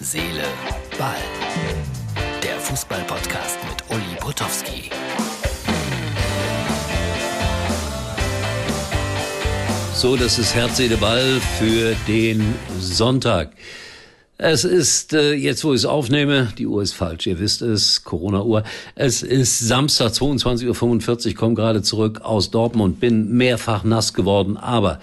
Seele, Ball. Der Fußball-Podcast mit Uli Potowski. So, das ist Herz, Seele, Ball für den Sonntag. Es ist, äh, jetzt wo ich es aufnehme, die Uhr ist falsch, ihr wisst es, Corona-Uhr. Es ist Samstag, 22.45 Uhr, komme gerade zurück aus Dortmund, bin mehrfach nass geworden, aber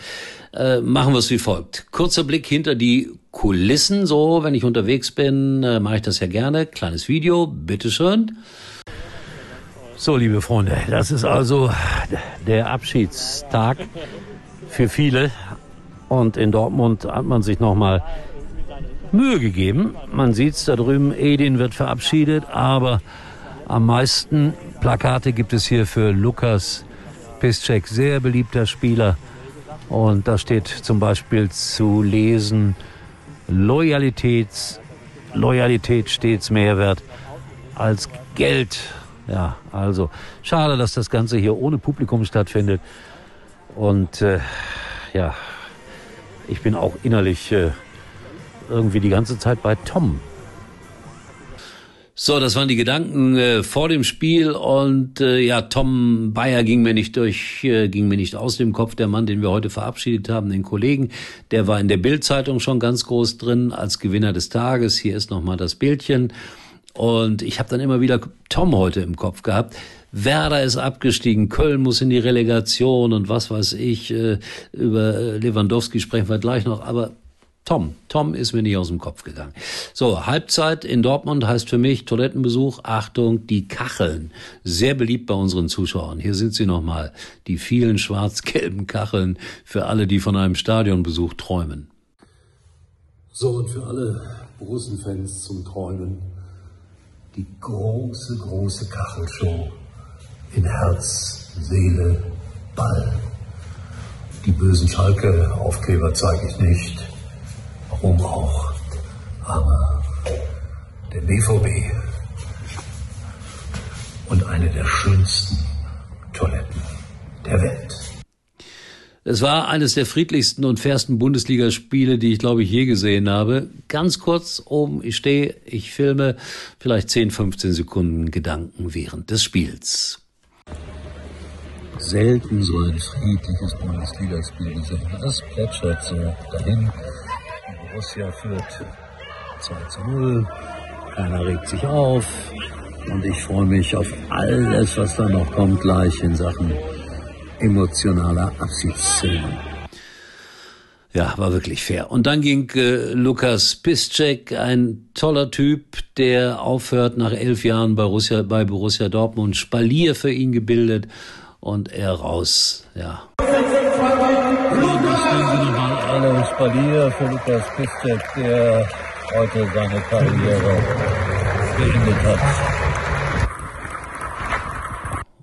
äh, machen wir es wie folgt. Kurzer Blick hinter die Kulissen, so, wenn ich unterwegs bin, äh, mache ich das ja gerne. Kleines Video, bitteschön. So, liebe Freunde, das ist also der Abschiedstag für viele. Und in Dortmund hat man sich nochmal Mühe gegeben. Man sieht's da drüben, Edin wird verabschiedet, aber am meisten Plakate gibt es hier für Lukas Piszczek, sehr beliebter Spieler. Und da steht zum Beispiel zu lesen, Loyalitäts, Loyalität stets mehr wert als Geld. Ja, also schade, dass das Ganze hier ohne Publikum stattfindet. Und äh, ja, ich bin auch innerlich äh, irgendwie die ganze Zeit bei Tom. So, das waren die Gedanken äh, vor dem Spiel und äh, ja, Tom Bayer ging mir nicht durch, äh, ging mir nicht aus dem Kopf. Der Mann, den wir heute verabschiedet haben, den Kollegen, der war in der Bildzeitung schon ganz groß drin als Gewinner des Tages. Hier ist nochmal das Bildchen und ich habe dann immer wieder Tom heute im Kopf gehabt. Werder ist abgestiegen, Köln muss in die Relegation und was weiß ich. Äh, über äh, Lewandowski sprechen wir gleich noch, aber Tom. Tom ist mir nicht aus dem Kopf gegangen. So, Halbzeit in Dortmund heißt für mich Toilettenbesuch. Achtung, die Kacheln. Sehr beliebt bei unseren Zuschauern. Hier sind sie nochmal. Die vielen schwarz-gelben Kacheln für alle, die von einem Stadionbesuch träumen. So, und für alle Borussen-Fans zum Träumen. Die große, große Kachelshow in Herz, Seele, Ball. Die bösen Schalke-Aufkleber zeige ich nicht Auch? Aber der BVB und eine der schönsten Toiletten der Welt. Es war eines der friedlichsten und fairsten Bundesligaspiele, die ich glaube ich je gesehen habe. Ganz kurz oben, ich stehe, ich filme vielleicht 10, 15 Sekunden Gedanken während des Spiels. Selten so ein friedliches Bundesligaspiel gesehen. Das plätschert so dahin. Borussia führt 2 zu 0. Keiner regt sich auf. Und ich freue mich auf alles, was da noch kommt, gleich in Sachen emotionaler Abschiedsszenen. Ja, war wirklich fair. Und dann ging äh, Lukas Piszczek, ein toller Typ, der aufhört nach elf Jahren bei Borussia, bei Borussia Dortmund, Spalier für ihn gebildet und er raus. Ja. Alle Spalier für Lukas Piszczek, der heute seine Karriere beendet hat.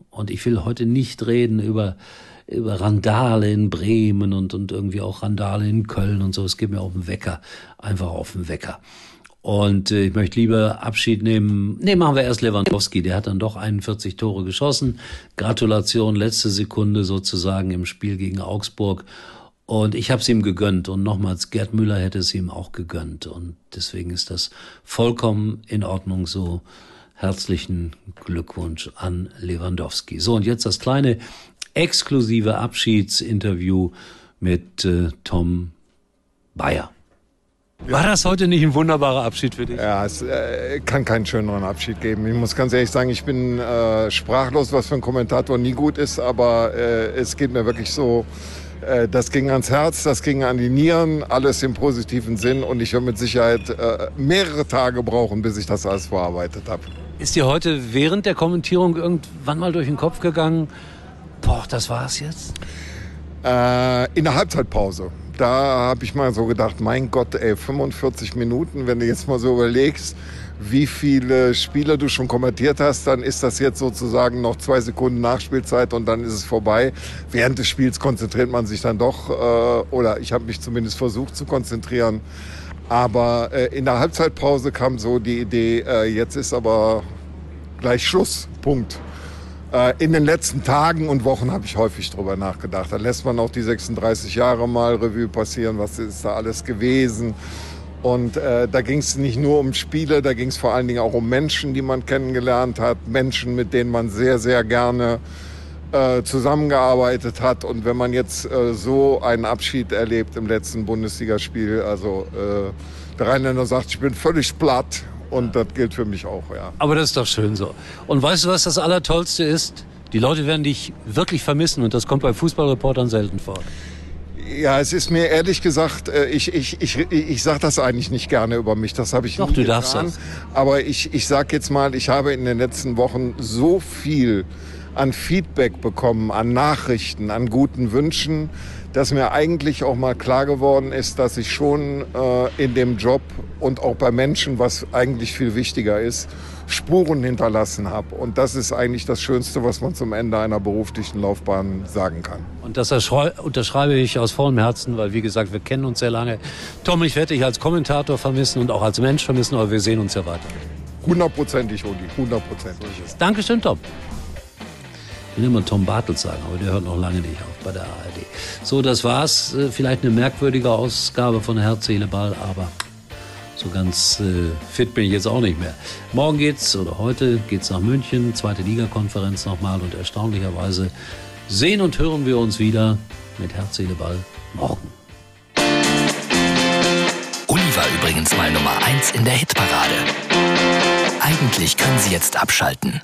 Und ich will heute nicht reden über über Randale in Bremen und, und irgendwie auch Randale in Köln und so. Es geht mir auf den Wecker, einfach auf den Wecker. Und äh, ich möchte lieber Abschied nehmen. Nee, machen wir erst Lewandowski. Der hat dann doch 41 Tore geschossen. Gratulation, letzte Sekunde sozusagen im Spiel gegen Augsburg. Und ich habe es ihm gegönnt. Und nochmals, Gerd Müller hätte es ihm auch gegönnt. Und deswegen ist das vollkommen in Ordnung so. Herzlichen Glückwunsch an Lewandowski. So, und jetzt das kleine exklusive Abschiedsinterview mit äh, Tom Bayer. War das heute nicht ein wunderbarer Abschied für dich? Ja, es äh, kann keinen schöneren Abschied geben. Ich muss ganz ehrlich sagen, ich bin äh, sprachlos, was für ein Kommentator nie gut ist, aber äh, es geht mir wirklich so, das ging ans Herz, das ging an die Nieren, alles im positiven Sinn und ich werde mit Sicherheit äh, mehrere Tage brauchen, bis ich das alles verarbeitet habe. Ist dir heute während der Kommentierung irgendwann mal durch den Kopf gegangen, boah, das war's jetzt? Äh, in der Halbzeitpause da habe ich mal so gedacht, mein Gott, ey, 45 Minuten, wenn du jetzt mal so überlegst, wie viele Spieler du schon kommentiert hast, dann ist das jetzt sozusagen noch zwei Sekunden Nachspielzeit und dann ist es vorbei. Während des Spiels konzentriert man sich dann doch, äh, oder ich habe mich zumindest versucht zu konzentrieren. Aber äh, in der Halbzeitpause kam so die Idee, äh, jetzt ist aber gleich Schluss, Punkt. Äh, in den letzten Tagen und Wochen habe ich häufig drüber nachgedacht. Da lässt man auch die 36 Jahre mal Revue passieren, was ist da alles gewesen. Und äh, da ging es nicht nur um Spiele, da ging es vor allen Dingen auch um Menschen, die man kennengelernt hat, Menschen, mit denen man sehr, sehr gerne äh, zusammengearbeitet hat. Und wenn man jetzt äh, so einen Abschied erlebt im letzten Bundesligaspiel, also äh, der Rheinländer sagt, ich bin völlig platt. Und das gilt für mich auch, ja. Aber das ist doch schön so. Und weißt du, was das Allertollste ist? Die Leute werden dich wirklich vermissen und das kommt bei Fußballreportern selten vor. Ja, es ist mir ehrlich gesagt, äh, ich, ich, ich, ich sage das eigentlich nicht gerne über mich. Das habe ich Doch, nie du getan. darfst das. Aber ich, ich sage jetzt mal, ich habe in den letzten Wochen so viel an Feedback bekommen, an Nachrichten, an guten Wünschen, dass mir eigentlich auch mal klar geworden ist, dass ich schon äh, in dem Job und auch bei Menschen, was eigentlich viel wichtiger ist, Spuren hinterlassen habe. Und das ist eigentlich das Schönste, was man zum Ende einer beruflichen Laufbahn sagen kann. Und das erschrei- unterschreibe ich aus vollem Herzen, weil wie gesagt, wir kennen uns sehr lange. Tom, ich werde dich als Kommentator vermissen und auch als Mensch vermissen, aber wir sehen uns ja weiter. Hundertprozentig, Uli, hundertprozentig. Dankeschön, Tom. Ich will immer Tom Bartels sagen, aber der hört noch lange nicht auf bei der ARD. So, das war's. Äh, Vielleicht eine merkwürdige Ausgabe von Herz, Seele, Ball, aber so ganz äh, fit bin ich jetzt auch nicht mehr. Morgen geht's, oder heute geht's nach München, zweite Ligakonferenz nochmal und erstaunlicherweise sehen und hören wir uns wieder mit Herz, Seele, Ball morgen. Uli war übrigens mal Nummer 1 in der Hitparade. Eigentlich können Sie jetzt abschalten.